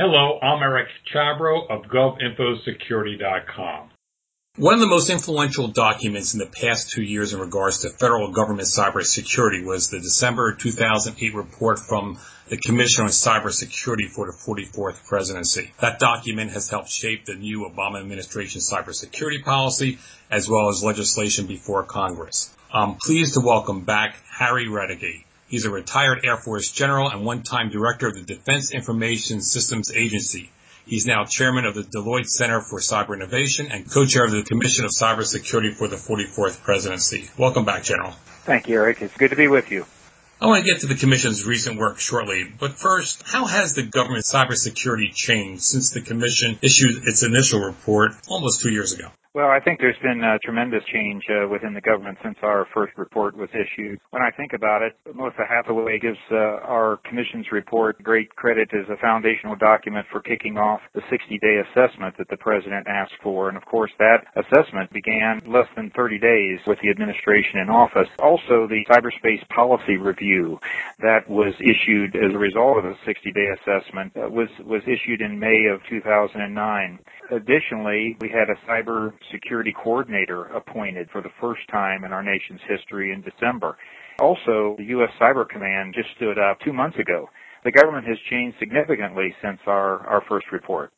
Hello, I'm Eric Chabrow of GovInfoSecurity.com. One of the most influential documents in the past two years in regards to federal government cybersecurity was the December 2008 report from the Commission on Cybersecurity for the 44th Presidency. That document has helped shape the new Obama administration cybersecurity policy as well as legislation before Congress. I'm pleased to welcome back Harry Raduege. He's a retired Air Force general and one-time director of the Defense Information Systems Agency. He's now chairman of the Deloitte Center for Cyber Innovation and co-chair of the Commission of Cybersecurity for the 44th Presidency. Welcome back, General. Thank you, Eric. It's good to be with you. I want to get to the Commission's recent work shortly, but first, how has the government cybersecurity changed since the Commission issued its initial report almost two years ago? Well, I think there's been a tremendous change uh, within the government since our first report was issued. When I think about it, Melissa Hathaway gives uh, our commission's report great credit as a foundational document for kicking off the 60-day assessment that the president asked for. And of course, that assessment began less than 30 days with the administration in office. Also, the cyberspace policy review that was issued as a result of the 60-day assessment uh, was was issued in May of 2009. Additionally, we had a cyber security coordinator appointed for the first time in our nation's history in December. Also, the U.S. Cyber Command just stood up two months ago. The government has changed significantly since our, our first report.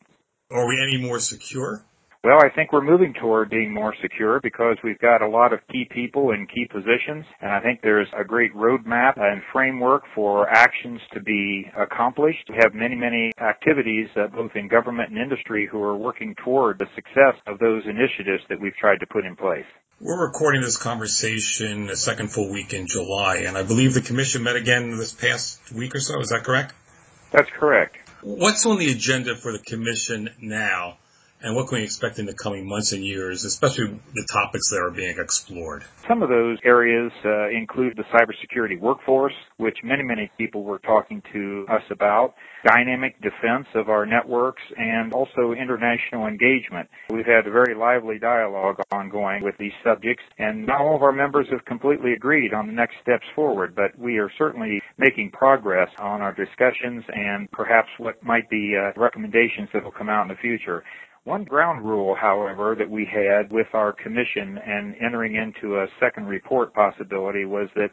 Are we any more secure? Well, I think we're moving toward being more secure because we've got a lot of key people in key positions, and I think there's a great roadmap and framework for actions to be accomplished. We have many, many activities, uh, both in government and industry, who are working toward the success of those initiatives that we've tried to put in place. We're recording this conversation the second full week in July, and I believe the commission met again this past week or so. Is that correct? That's correct. What's on the agenda for the commission now? And what can we expect in the coming months and years, especially the topics that are being explored? Some of those areas uh, include the cybersecurity workforce, which many, many people were talking to us about, dynamic defense of our networks, and also international engagement. We've had a very lively dialogue ongoing with these subjects, and not all of our members have completely agreed on the next steps forward, but we are certainly making progress on our discussions and perhaps what might be uh, recommendations that will come out in the future. One ground rule, however, that we had with our commission and entering into a second report possibility was that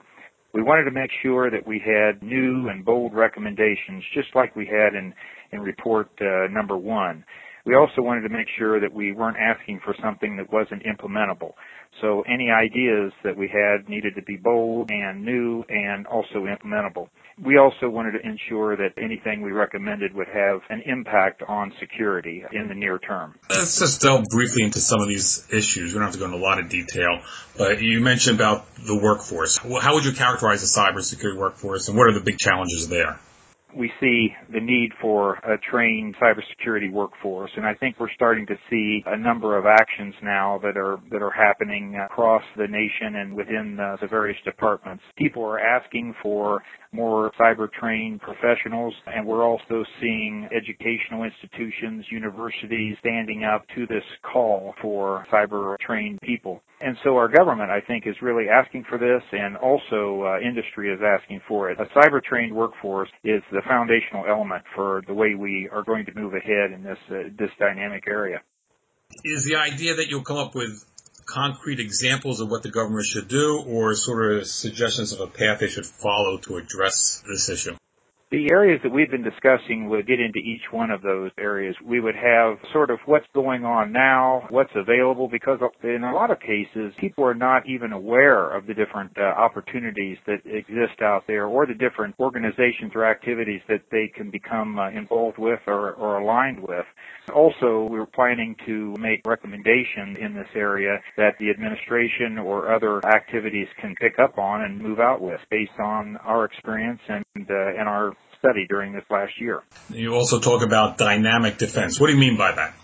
we wanted to make sure that we had new and bold recommendations, just like we had in, in report uh, number one. We also wanted to make sure that we weren't asking for something that wasn't implementable. So any ideas that we had needed to be bold and new and also implementable. We also wanted to ensure that anything we recommended would have an impact on security in the near term. Let's just delve briefly into some of these issues. We don't have to go into a lot of detail, but you mentioned about the workforce. How would you characterize the cybersecurity workforce and what are the big challenges there? We see the need for a trained cybersecurity workforce, and I think we're starting to see a number of actions now that are that are happening across the nation and within uh, the various departments. People are asking for more cyber trained professionals, and we're also seeing educational institutions, universities standing up to this call for cyber trained people. And so our government, I think, is really asking for this, and also uh, industry is asking for it. A cyber trained workforce is the foundational element for the way we are going to move ahead in this uh, this dynamic area. Is the idea that you'll come up with concrete examples of what the government should do or sort of suggestions of a path they should follow to address this issue? The areas that we've been discussing would get into each one of those areas. We would have sort of what's going on now, what's available, because in a lot of cases, people are not even aware of the different uh, opportunities that exist out there or the different organizations or activities that they can become uh, involved with or, or aligned with. Also, we're planning to make recommendations in this area that the administration or other activities can pick up on and move out with based on our experience and, uh, and our study during this last year. You also talk about dynamic defense. What do you mean by that?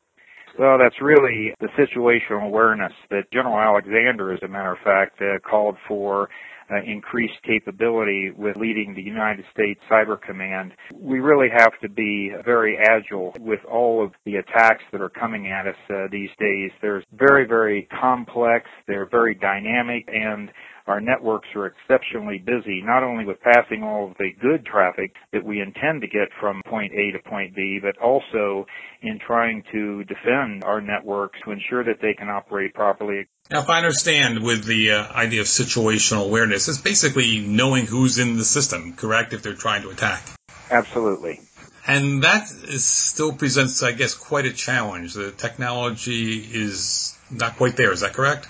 Well, that's really the situational awareness that General Alexander, as a matter of fact, uh, called for uh, increased capability with leading the United States Cyber Command. We really have to be very agile with all of the attacks that are coming at us uh, these days. They're very, very complex, they're very dynamic, and our networks are exceptionally busy, not only with passing all of the good traffic that we intend to get from point A to point B, but also in trying to defend our networks to ensure that they can operate properly. Now, if I understand with the uh, idea of situational awareness, it's basically knowing who's in the system, correct, if they're trying to attack? Absolutely. And that is, still presents, I guess, quite a challenge. The technology is not quite there. Is that correct?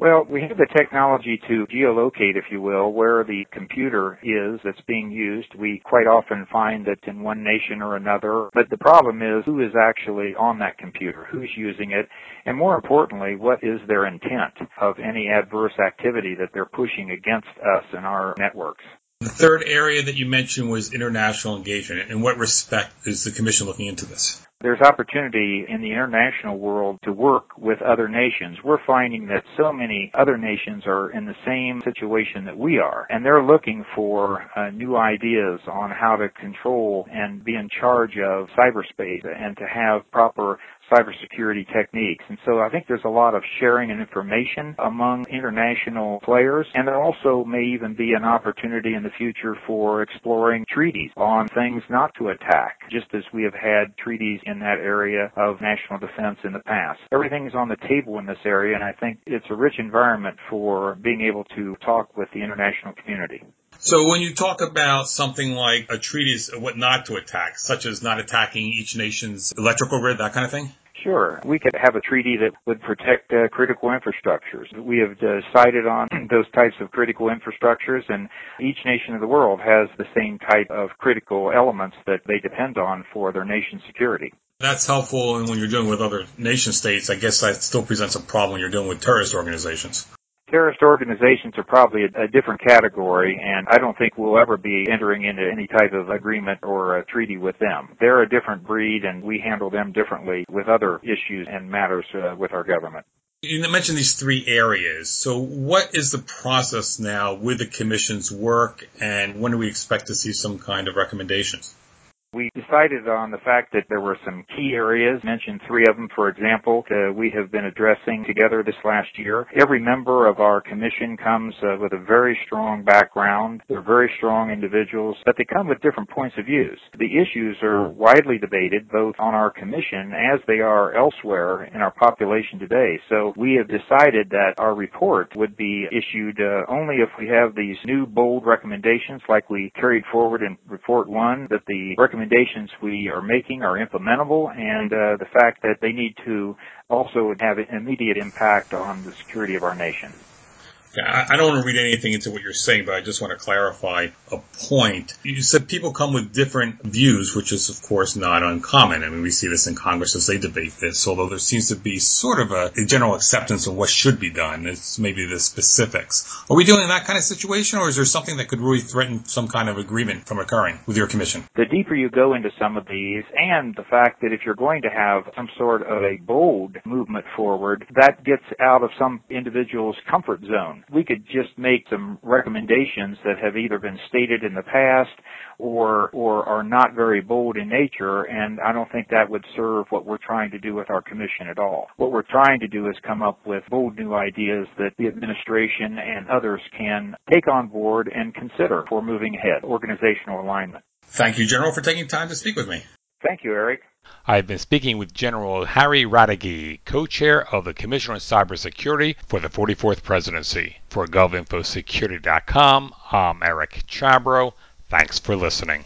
Well, we have the technology to geolocate, if you will, where the computer is that's being used. We quite often find that in one nation or another, but the problem is who is actually on that computer, who's using it, and more importantly, what is their intent of any adverse activity that they're pushing against us and our networks. The third area that you mentioned was international engagement. In what respect is the Commission looking into this? There's opportunity in the international world to work with other nations. We're finding that so many other nations are in the same situation that we are, and they're looking for uh, new ideas on how to control and be in charge of cyberspace and to have proper cybersecurity techniques. And so I think there's a lot of sharing and information among international players, and there also may even be an opportunity in the future for exploring treaties on things not to attack, just as we have had treaties in that area of national defense in the past. Everything is on the table in this area, and I think it's a rich environment for being able to talk with the international community. So when you talk about something like a treaty, what not to attack, such as not attacking each nation's electrical grid, that kind of thing? Sure. We could have a treaty that would protect uh, critical infrastructures. We have decided on those types of critical infrastructures, and each nation of the world has the same type of critical elements that they depend on for their nation's security. That's helpful and when you're dealing with other nation states. I guess that still presents a problem when you're dealing with terrorist organizations. Terrorist organizations are probably a, a, different category, and I don't think we'll ever be entering into any type of agreement or a treaty with them. They're a different breed, and we handle them differently with other issues and matters uh, with our government. You mentioned these three areas. So, what is the process now with the Commission's work, and when do we expect to see some kind of recommendations? We decided on the fact that there were some key areas, mentioned three of them, for example, that we have been addressing together this last year. Every member of our commission comes uh, with a very strong background. They're very strong individuals, but they come with different points of views. The issues are widely debated both on our commission as they are elsewhere in our population today. So we have decided that our report would be issued uh, only if we have these new bold recommendations like we carried forward in report one, that the recommendations we are making are implementable and uh, the fact that they need to also have an immediate impact on the security of our nation. I don't want to read anything into what you're saying, but I just want to clarify a point. You said people come with different views, which is of course not uncommon. I mean, we see this in Congress as they debate this, although there seems to be sort of a, general acceptance of what should be done. It's maybe the specifics. Are we dealing in that kind of situation, or is there something that could really threaten some kind of agreement from occurring with your commission? The deeper you go into some of these, and the fact that if you're going to have some sort of a bold movement forward, that gets out of some individual's comfort zone we could just make some recommendations that have either been stated in the past or or are not very bold in nature and I don't think that would serve what we're trying to do with our commission at all. What we're trying to do is come up with bold new ideas that the administration and others can take on board and consider for moving ahead, organizational alignment. Thank you, General, for taking time to speak with me. Thank you, Eric. I've been speaking with General Harry Raduege, co-chair of the Commission on Cybersecurity for the 44th Presidency. For GovInfoSecurity.com, I'm Eric Chabrow. Thanks for listening.